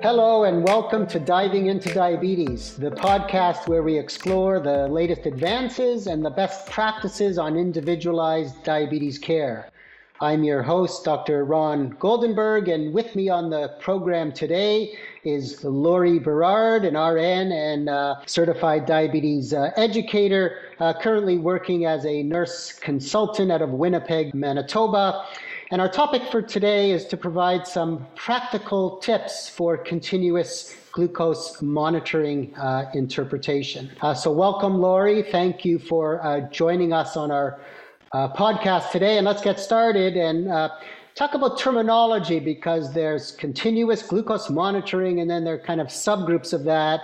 Hello, and welcome to Diving into Diabetes, the podcast where we explore the latest advances and the best practices on individualized diabetes care. I'm your host, Dr. Ron Goldenberg, and with me on the program today is Lori Berard, an RN and uh, certified diabetes uh, educator, uh, currently working as a nurse consultant out of Winnipeg, Manitoba. And our topic for today is to provide some practical tips for continuous glucose monitoring uh, interpretation. Uh, so, welcome, Lori. Thank you for uh, joining us on our uh, podcast today. And let's get started and uh, talk about terminology because there's continuous glucose monitoring, and then there are kind of subgroups of that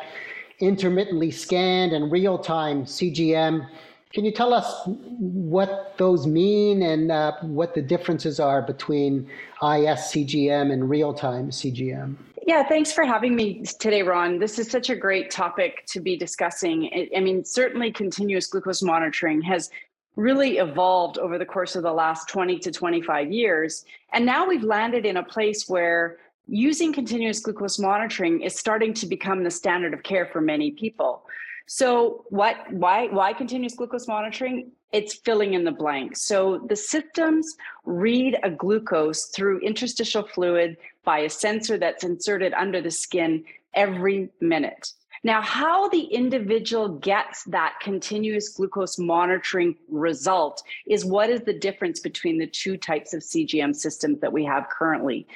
intermittently scanned and real time CGM. Can you tell us what those mean and uh, what the differences are between IS-CGM and real-time CGM? Yeah, thanks for having me today, Ron. This is such a great topic to be discussing. I mean, certainly continuous glucose monitoring has really evolved over the course of the last 20 to 25 years. And now we've landed in a place where using continuous glucose monitoring is starting to become the standard of care for many people. So what why why continuous glucose monitoring? It's filling in the blanks. So the systems read a glucose through interstitial fluid by a sensor that's inserted under the skin every minute. Now, how the individual gets that continuous glucose monitoring result is what is the difference between the two types of CGM systems that we have currently.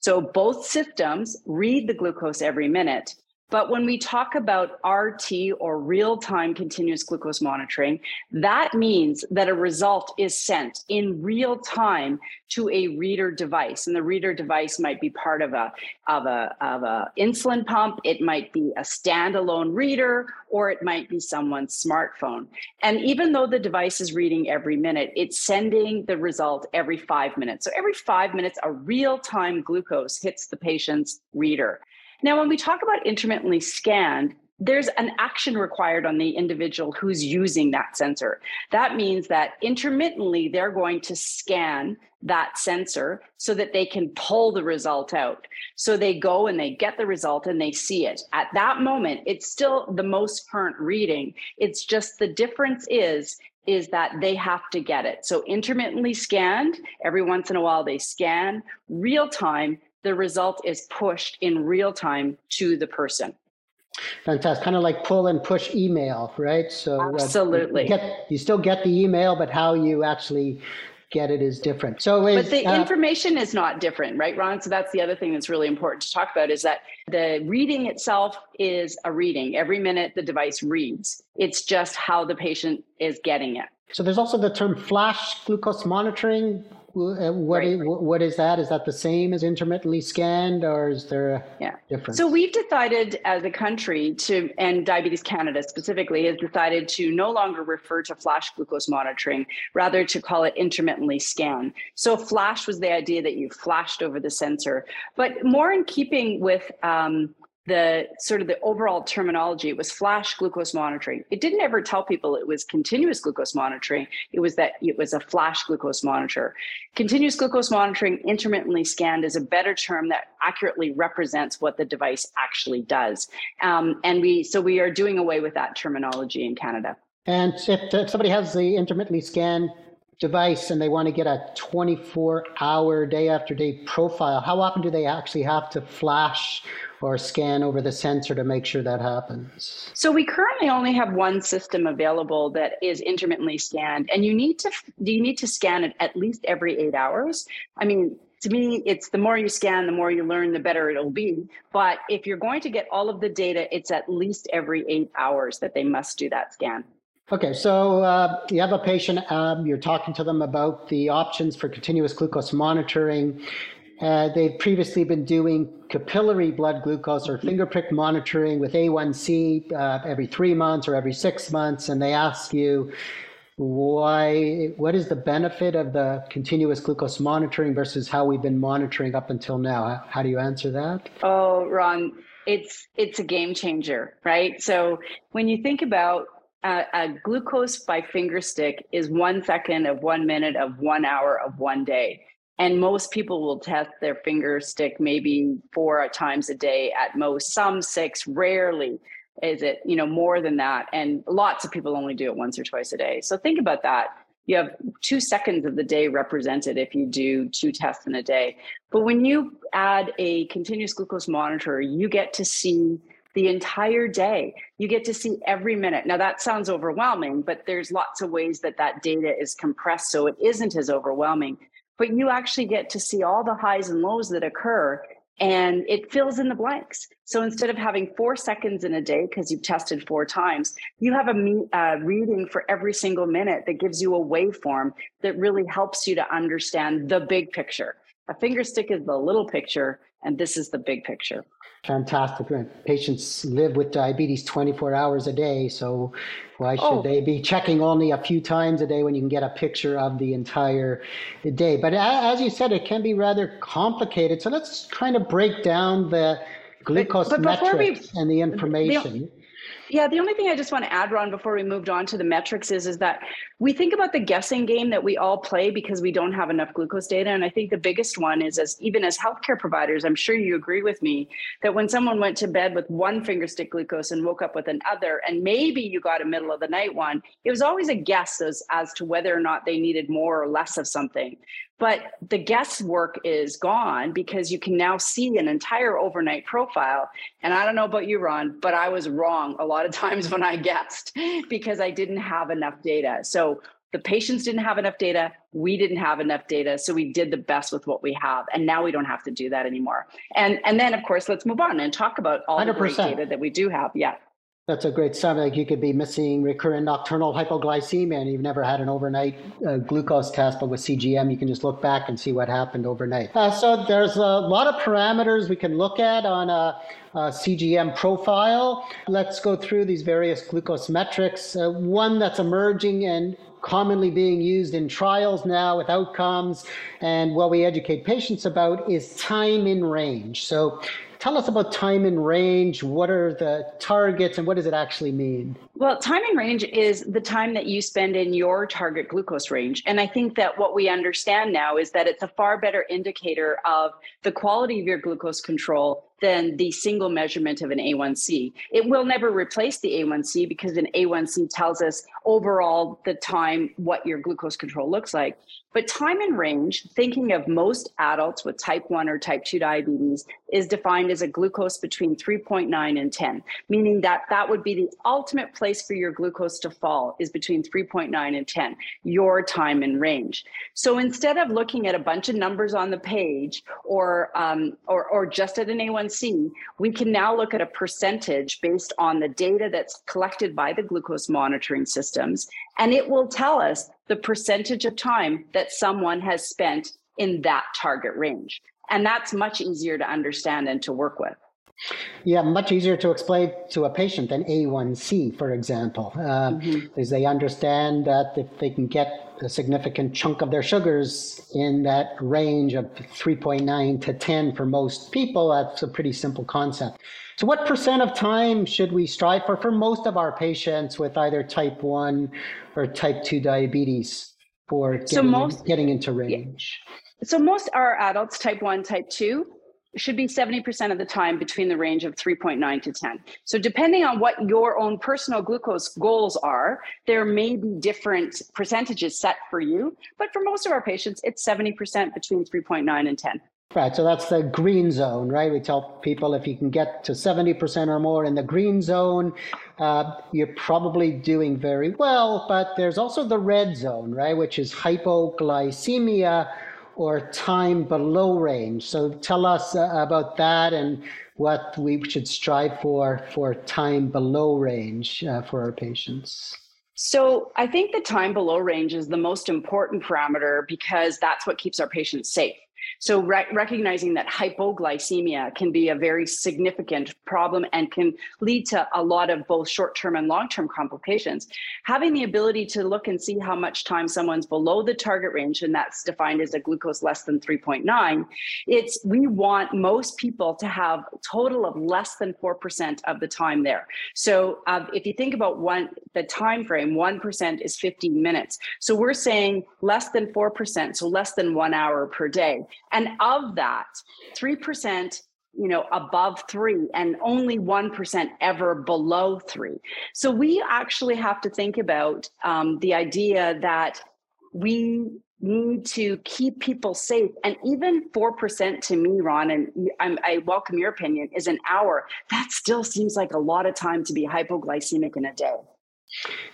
So both systems read the glucose every minute, but when we talk about RT or real time continuous glucose monitoring, that means that a result is sent in real time to a reader device. And the reader device might be part of a, of a, of a insulin pump, it might be a standalone reader, or it might be someone's smartphone. And even though the device is reading every minute, it's sending the result every five minutes. So every five minutes, a real time glucose hits the patient's reader. Now, when we talk about intermittently scanned, there's an action required on the individual who's using that sensor. That means that intermittently they're going to scan that sensor so that they can pull the result out. So they go and they get the result and they see it. At that moment, it's still the most current reading. It's just the difference is is that they have to get it. So intermittently scanned, every once in a while they scan, real time the result is pushed in real time to the person. Fantastic. Kind of like pull and push email, right? So absolutely, uh, you, get, you, still get the email, but how you actually get it is different. So, is, but the uh, information is not different, right, Ron? So that's the other thing that's really important to talk about is that the reading itself is a reading. Every minute the device reads. It's just how the patient is getting it. So there's also the term flash glucose monitoring. What, right. is, what is that? Is that the same as intermittently scanned, or is there a yeah. difference? So we've decided as a country to, and Diabetes Canada specifically, has decided to no longer refer to flash glucose monitoring, rather to call it intermittently scan. So flash was the idea that you flashed over the sensor, but more in keeping with um, the sort of the overall terminology was flash glucose monitoring. It didn't ever tell people it was continuous glucose monitoring. It was that it was a flash glucose monitor. Continuous glucose monitoring intermittently scanned is a better term that accurately represents what the device actually does. Um, and we so we are doing away with that terminology in canada. And if, somebody has the intermittently scanned device and they want to get a 24 hour day after day profile, how often do they actually have to flash or scan over the sensor to make sure that happens? So we currently only have one system available that is intermittently scanned, and you need to do you need to scan it at least every eight hours. I mean, to me, it's the more you scan, the more you learn, the better it'll be. But if you're going to get all of the data, it's at least every eight hours that they must do that scan. Okay, so uh, you have a patient, um, you're talking to them about the options for continuous glucose monitoring. Uh, they've previously been doing capillary blood glucose or finger prick monitoring with A1C uh, every three months or every six months, and they ask you why, what is the benefit of the continuous glucose monitoring versus how we've been monitoring up until now? How, how do you answer that? Oh, Ron, it's it's a game changer, right? So when you think about a glucose by finger stick is one second of one minute of one hour of one day And most people will test their finger stick maybe four times a day at most, some six, rarely is it, you know, more than that. And lots of people only do it once or twice a day. So think about that. You have two seconds of the day represented if you do two tests in a day. But when you add a continuous glucose monitor, you get to see the entire day. You get to see every minute. Now, that sounds overwhelming, but there's lots of ways that that data is compressed so it isn't as overwhelming. But you actually get to see all the highs and lows that occur and it fills in the blanks. So instead of having four seconds in a day because you've tested four times, you have a uh, reading for every single minute that gives you a waveform that really helps you to understand the big picture. A finger stick is the little picture, and this is the big picture. Fantastic. Patients live with diabetes 24 hours a day, so why should oh. they be checking only a few times a day when you can get a picture of the entire day? But as you said, it can be rather complicated. So let's kind of break down the glucose but, but metrics we, and the information. The, yeah, the only thing I just want to add, Ron, before we moved on to the metrics is, is that we think about the guessing game that we all play because we don't have enough glucose data. And I think the biggest one is as even as healthcare providers, I'm sure you agree with me that when someone went to bed with one finger stick glucose and woke up with another, and maybe you got a middle of the night one, it was always a guess as, as to whether or not they needed more or less of something. But the guesswork is gone because you can now see an entire overnight profile. And I don't know about you, Ron, but I was wrong a lot of times when I guessed because I didn't have enough data. So the patients didn't have enough data. We didn't have enough data. So we did the best with what we have. And now we don't have to do that anymore. And and then of course, let's move on and talk about all 100%. the great data that we do have. Yeah. That's a great sign. Like you could be missing recurrent nocturnal hypoglycemia and you've never had an overnight uh, glucose test, but with CGM, you can just look back and see what happened overnight. Uh, so there's a lot of parameters we can look at on a, a CGM profile. Let's go through these various glucose metrics. Uh, one that's emerging and commonly being used in trials now with outcomes and what we educate patients about is time in range. So Tell us about time in range. What are the targets and what does it actually mean? Well, time in range is the time that you spend in your target glucose range. And I think that what we understand now is that it's a far better indicator of the quality of your glucose control than the single measurement of an A1C. It will never replace the A1C because an A1C tells us overall the time what your glucose control looks like. But time in range, thinking of most adults with type 1 or type 2 diabetes, is defined as a glucose between 3.9 and 10, meaning that that would be the ultimate place for your glucose to fall is between 3.9 and 10, your time in range. So instead of looking at a bunch of numbers on the page or, um, or, or just at an A1C, we can now look at a percentage based on the data that's collected by the glucose monitoring systems, and it will tell us the percentage of time that someone has spent in that target range. And that's much easier to understand and to work with. Yeah, much easier to explain to a patient than A1C, for example, uh, mm-hmm. because they understand that if they can get a significant chunk of their sugars in that range of 3.9 to 10 for most people, that's a pretty simple concept. So, what percent of time should we strive for for most of our patients with either type 1 or type 2 diabetes for getting, so most, getting into range? So, most are adults, type 1, type 2 should be 70% of the time between the range of 3.9 to 10. So, depending on what your own personal glucose goals are, there may be different percentages set for you. But for most of our patients, it's 70% between 3.9 and 10. Right, so that's the green zone, right? We tell people if you can get to 70% or more in the green zone, uh, you're probably doing very well. But there's also the red zone, right, which is hypoglycemia or time below range. So tell us uh, about that and what we should strive for for time below range uh, for our patients. So I think the time below range is the most important parameter because that's what keeps our patients safe. So re- recognizing that hypoglycemia can be a very significant problem and can lead to a lot of both short-term and long-term complications. Having the ability to look and see how much time someone's below the target range, and that's defined as a glucose less than 3.9, it's we want most people to have a total of less than 4% of the time there. So uh, if you think about one the time frame, 1% is 15 minutes. So we're saying less than 4%, so less than one hour per day. And of that, 3% you know above three and only 1% ever below three. So we actually have to think about um, the idea that we need to keep people safe. And even 4% to me ron and I'm, i welcome your opinion is an hour. That still seems like a lot of time to be hypoglycemic in a day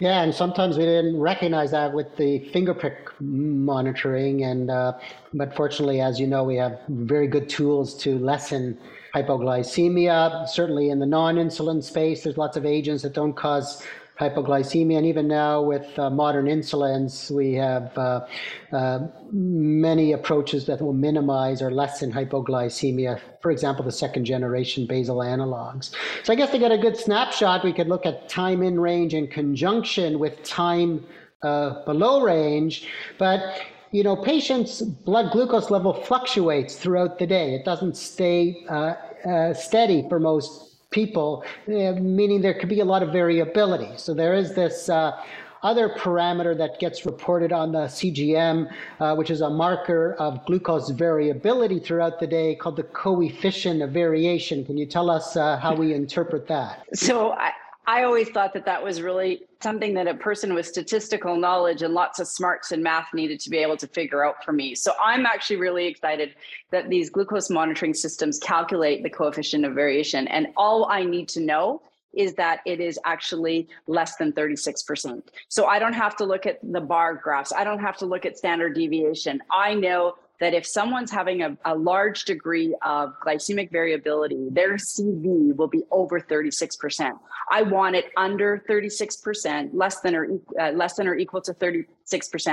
yeah, and sometimes we didn't recognize that with the finger prick monitoring, and uh, but fortunately, as you know, we have very good tools to lessen hypoglycemia. Certainly, in the non-insulin space, there's lots of agents that don't cause hypoglycemia. And even now, with uh, modern insulins, we have uh, uh, many approaches that will minimize or lessen hypoglycemia. For example, the second generation basal analogs. So, I guess to get a good snapshot, we could look at time in range in conjunction with time uh, below range. But you know, patients' blood glucose level fluctuates throughout the day. It doesn't stay uh, uh, steady for most people, uh, meaning there could be a lot of variability. So there is this uh, other parameter that gets reported on the CGM, uh, which is a marker of glucose variability throughout the day called the coefficient of variation. Can you tell us uh, how we interpret that? So I, I always thought that that was really something that a person with statistical knowledge and lots of smarts in math needed to be able to figure out for me. So I'm actually really excited that these glucose monitoring systems calculate the coefficient of variation. And all I need to know is that it is actually less than 36%. So I don't have to look at the bar graphs. I don't have to look at standard deviation. I know that if someone's having a, a large degree of glycemic variability, their CV will be over 36%. I want it under 36%, less than or uh, less than or equal to 36%.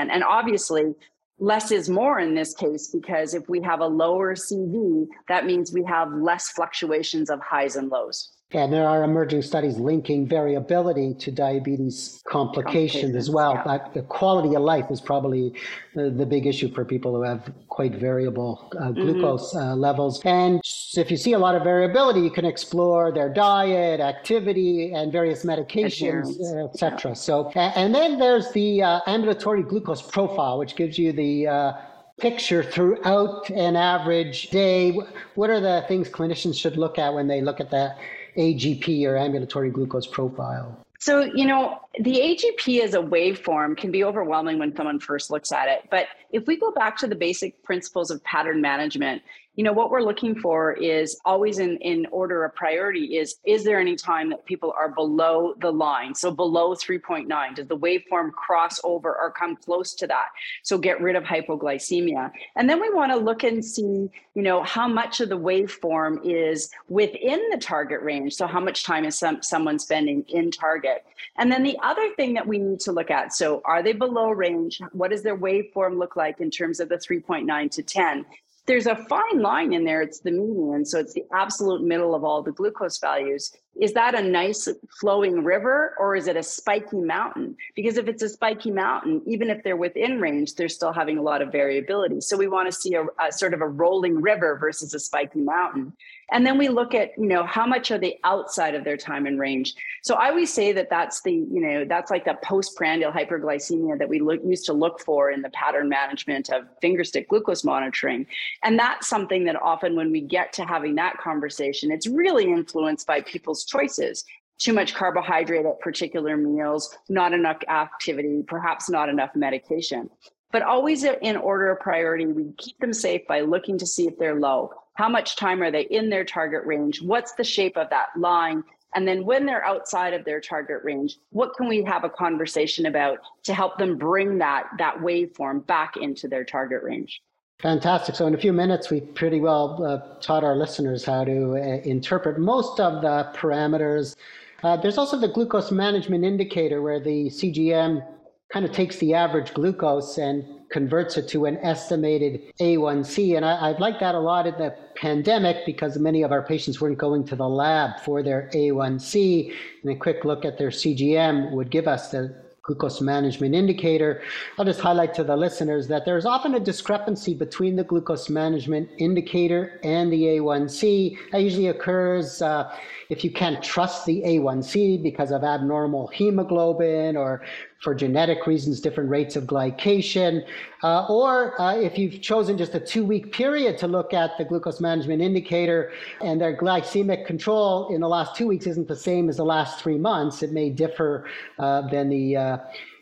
And obviously, less is more in this case because if we have a lower CV, that means we have less fluctuations of highs and lows. And there are emerging studies linking variability to diabetes complications, as well. Yeah. But the quality of life is probably the, the, big issue for people who have quite variable uh, mm-hmm. glucose mm-hmm. uh, levels. And if you see a lot of variability, you can explore their diet, activity, and various medications, uh, etc. Yeah. So, and then there's the uh, ambulatory glucose profile, which gives you the uh, picture throughout an average day. What are the things clinicians should look at when they look at that? AGP or ambulatory glucose profile? So, you know, the AGP as a waveform can be overwhelming when someone first looks at it. But if we go back to the basic principles of pattern management, you know what we're looking for is always in in order of priority is is there any time that people are below the line? So below 3.9 does the waveform cross over or come close to that? So get rid of hypoglycemia. And then we want to look and see you know how much of the waveform is within the target range. So how much time is some, someone spending in target? And then the other thing that we need to look at so are they below range? What does their waveform look like in terms of the 3.9 to 10 there's a fine line in there. It's the median. So it's the absolute middle of all the glucose values. Is that a nice flowing river or is it a spiky mountain? Because if it's a spiky mountain, even if they're within range, they're still having a lot of variability. So we want to see a, a sort of a rolling river versus a spiky mountain. And then we look at, you know, how much are they outside of their time in range? So I always say that that's the, you know, that's like the postprandial hyperglycemia that we look, used to look for in the pattern management of fingerstick glucose monitoring. And that's something that often when we get to having that conversation, it's really influenced by people's choices too much carbohydrate at particular meals, not enough activity, perhaps not enough medication. But always in order of priority, we keep them safe by looking to see if they're low. How much time are they in their target range? What's the shape of that line? And then when they're outside of their target range, what can we have a conversation about to help them bring that, that waveform back into their target range? Fantastic. So, in a few minutes, we pretty well uh, taught our listeners how to uh, interpret most of the parameters. Uh, there's also the glucose management indicator where the CGM kind of takes the average glucose and converts it to an estimated A1C. And I, have liked that a lot in the pandemic because many of our patients weren't going to the lab for their A1C. And a quick look at their CGM would give us the glucose management indicator. I'll just highlight to the listeners that there's often a discrepancy between the glucose management indicator and the A1C. That usually occurs uh, if you can't trust the A1C because of abnormal hemoglobin or for genetic reasons, different rates of glycation, uh, or uh, if you've chosen just a two week period to look at the glucose management indicator and their glycemic control in the last two weeks isn't the same as the last three months, it may differ uh, than the uh,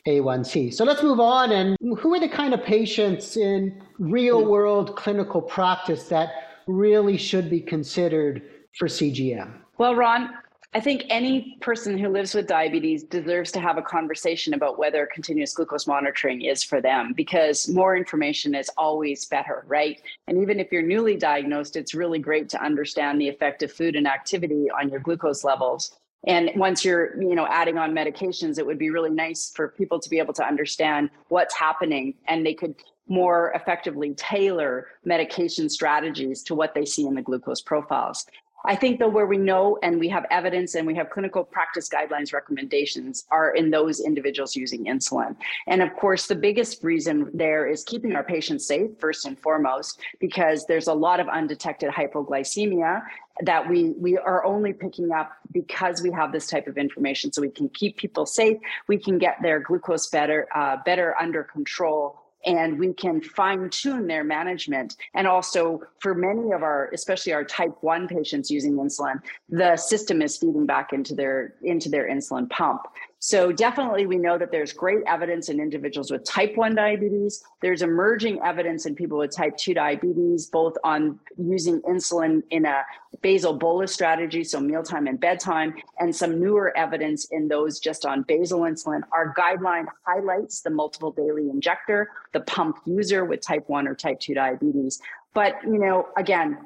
A1C. So let's move on. And who are the kind of patients in real world clinical practice that really should be considered for CGM? Well, Ron, I think any person who lives with diabetes deserves to have a conversation about whether continuous glucose monitoring is for them because more information is always better, right? And even if you're newly diagnosed, it's really great to understand the effect of food and activity on your glucose levels. And once you're, you know, adding on medications, it would be really nice for people to be able to understand what's happening and they could more effectively tailor medication strategies to what they see in the glucose profiles. I think though where we know and we have evidence and we have clinical practice guidelines recommendations are in those individuals using insulin. And of course, the biggest reason there is keeping our patients safe first and foremost, because there's a lot of undetected hypoglycemia that we we are only picking up because we have this type of information so we can keep people safe we can get their glucose better uh, better under control and we can fine tune their management. And also, for many of our, especially our type 1 patients using insulin, the system is feeding back into their into their insulin pump. So definitely we know that there's great evidence in individuals with type 1 diabetes. There's emerging evidence in people with type 2 diabetes, both on using insulin in a basal bolus strategy, so mealtime and bedtime, and some newer evidence in those just on basal insulin. Our guideline highlights the multiple daily injector, the pump user with type 1 or type 2 diabetes. But, you know, again,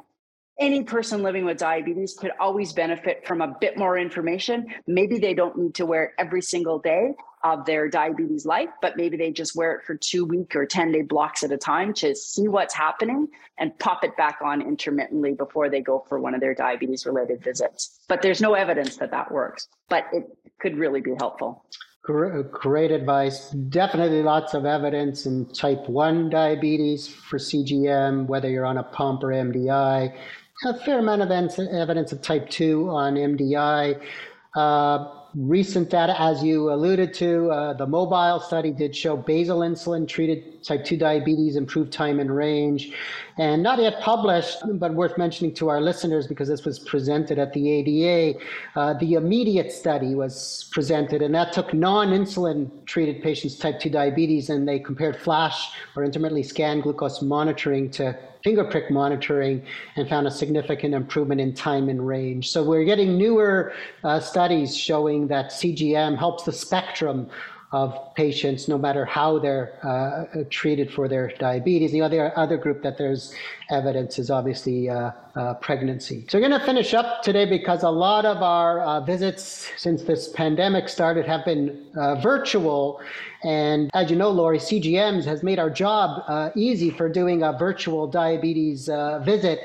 any person living with diabetes could always benefit from a bit more information. Maybe they don't need to wear it every single day of their diabetes life, but maybe they just wear it for two week or 10 day blocks at a time to see what's happening and pop it back on intermittently before they go for one of their diabetes related visits. But there's no evidence that that works, but it could really be helpful. Great advice. Definitely lots of evidence in type 1 diabetes for CGM, whether you're on a pump or MDI a fair amount of evidence of type 2 on MDI. Uh, recent data, as you alluded to, uh, the mobile study did show basal insulin treated type 2 diabetes improved time in range. And not yet published, but worth mentioning to our listeners because this was presented at the ADA. Uh, the immediate study was presented, and that took non insulin treated patients type 2 diabetes, and they compared flash or intermittently scanned glucose monitoring to finger prick monitoring and found a significant improvement in time in range. So we're getting newer uh, studies showing that CGM helps the spectrum of patients, no matter how they're uh, treated for their diabetes. The other other group that there's evidence is obviously uh, uh, pregnancy. So we're going to finish up today because a lot of our uh, visits since this pandemic started have been uh, virtual. And as you know, Lori, CGMs has made our job uh, easy for doing a virtual diabetes visit.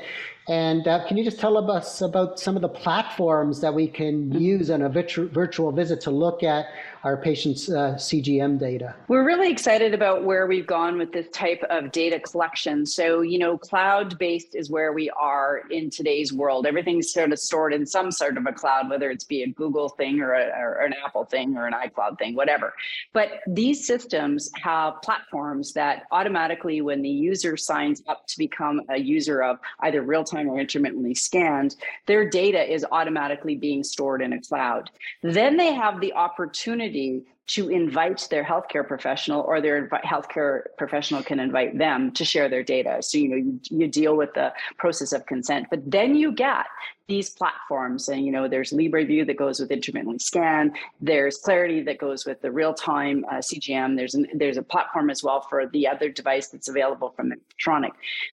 And uh, can you just tell us about some of the platforms that we can use on a virtu- virtual visit to look at our patients' uh, CGM data. We're really excited about where we've gone with this type of data collection. So, you know, cloud based is where we are in today's world. Everything's sort of stored in some sort of a cloud, whether it's be a Google thing or, a, or an Apple thing or an iCloud thing, whatever. But these systems have platforms that automatically, when the user signs up to become a user of either real time or intermittently scanned, their data is automatically being stored in a cloud. Then they have the opportunity opportunity to invite their healthcare professional or their healthcare professional can invite them to share their data. So, you know, you, you deal with the process of consent, but then you get these platforms. And you know there's LibreView that goes with intermittently scan there's clarity that goes with the real-time uh, cgm there's an, there's a platform as well for the other device that's available from Medtronic.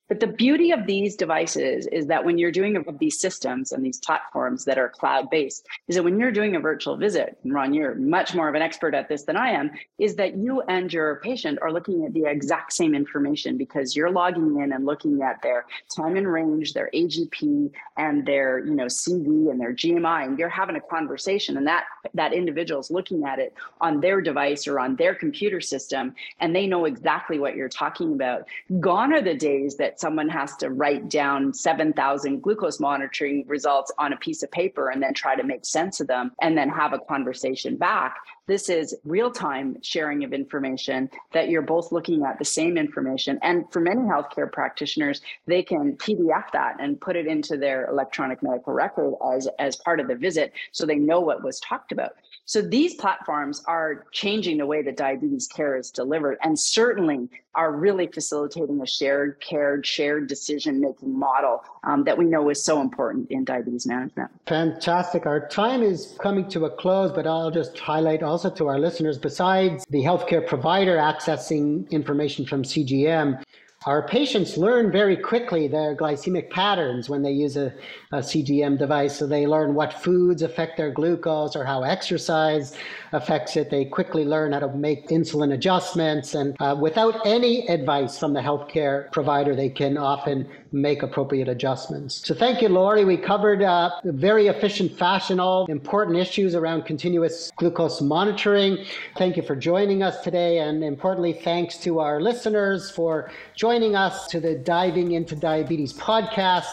But the beauty of these devices is that when you're doing these systems and these platforms that are cloud-based is that when you're doing a virtual visit and ron you're much more of an expert at this than i am is that you and your patient are looking at the exact same information because you're logging in and looking at their time in range their agp and their you know CV and their GMI, and you're having a conversation, and that that individual is looking at it on their device or on their computer system, and they know exactly what you're talking about. Gone are the days that someone has to write down seven thousand glucose monitoring results on a piece of paper and then try to make sense of them, and then have a conversation back. This is real time sharing of information that you're both looking at the same information. And for many healthcare practitioners, they can PDF that and put it into their electronic medical record as, as part of the visit so they know what was talked about. So these platforms are changing the way that diabetes care is delivered and certainly are really facilitating a shared care, shared decision making model um, that we know is so important in diabetes management. Fantastic. Our time is coming to a close, but I'll just highlight also to our listeners besides the healthcare provider accessing information from CGM, our patients learn very quickly their glycemic patterns when they use a, a, CGM device. So they learn what foods affect their glucose or how exercise affects it. They quickly learn how to make insulin adjustments. And uh, without any advice from the healthcare provider, they can often make appropriate adjustments. So thank you, Lori. We covered uh, very efficient fashion all important issues around continuous glucose monitoring. Thank you for joining us today. And importantly, thanks to our listeners for joining us to the Diving into Diabetes podcast.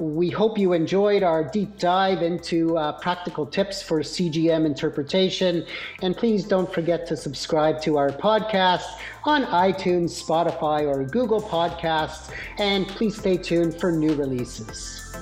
We hope you enjoyed our deep dive into uh, practical tips for CGM interpretation. And please don't forget to subscribe to our podcast on iTunes, Spotify, or Google Podcasts. And please stay tuned for new releases.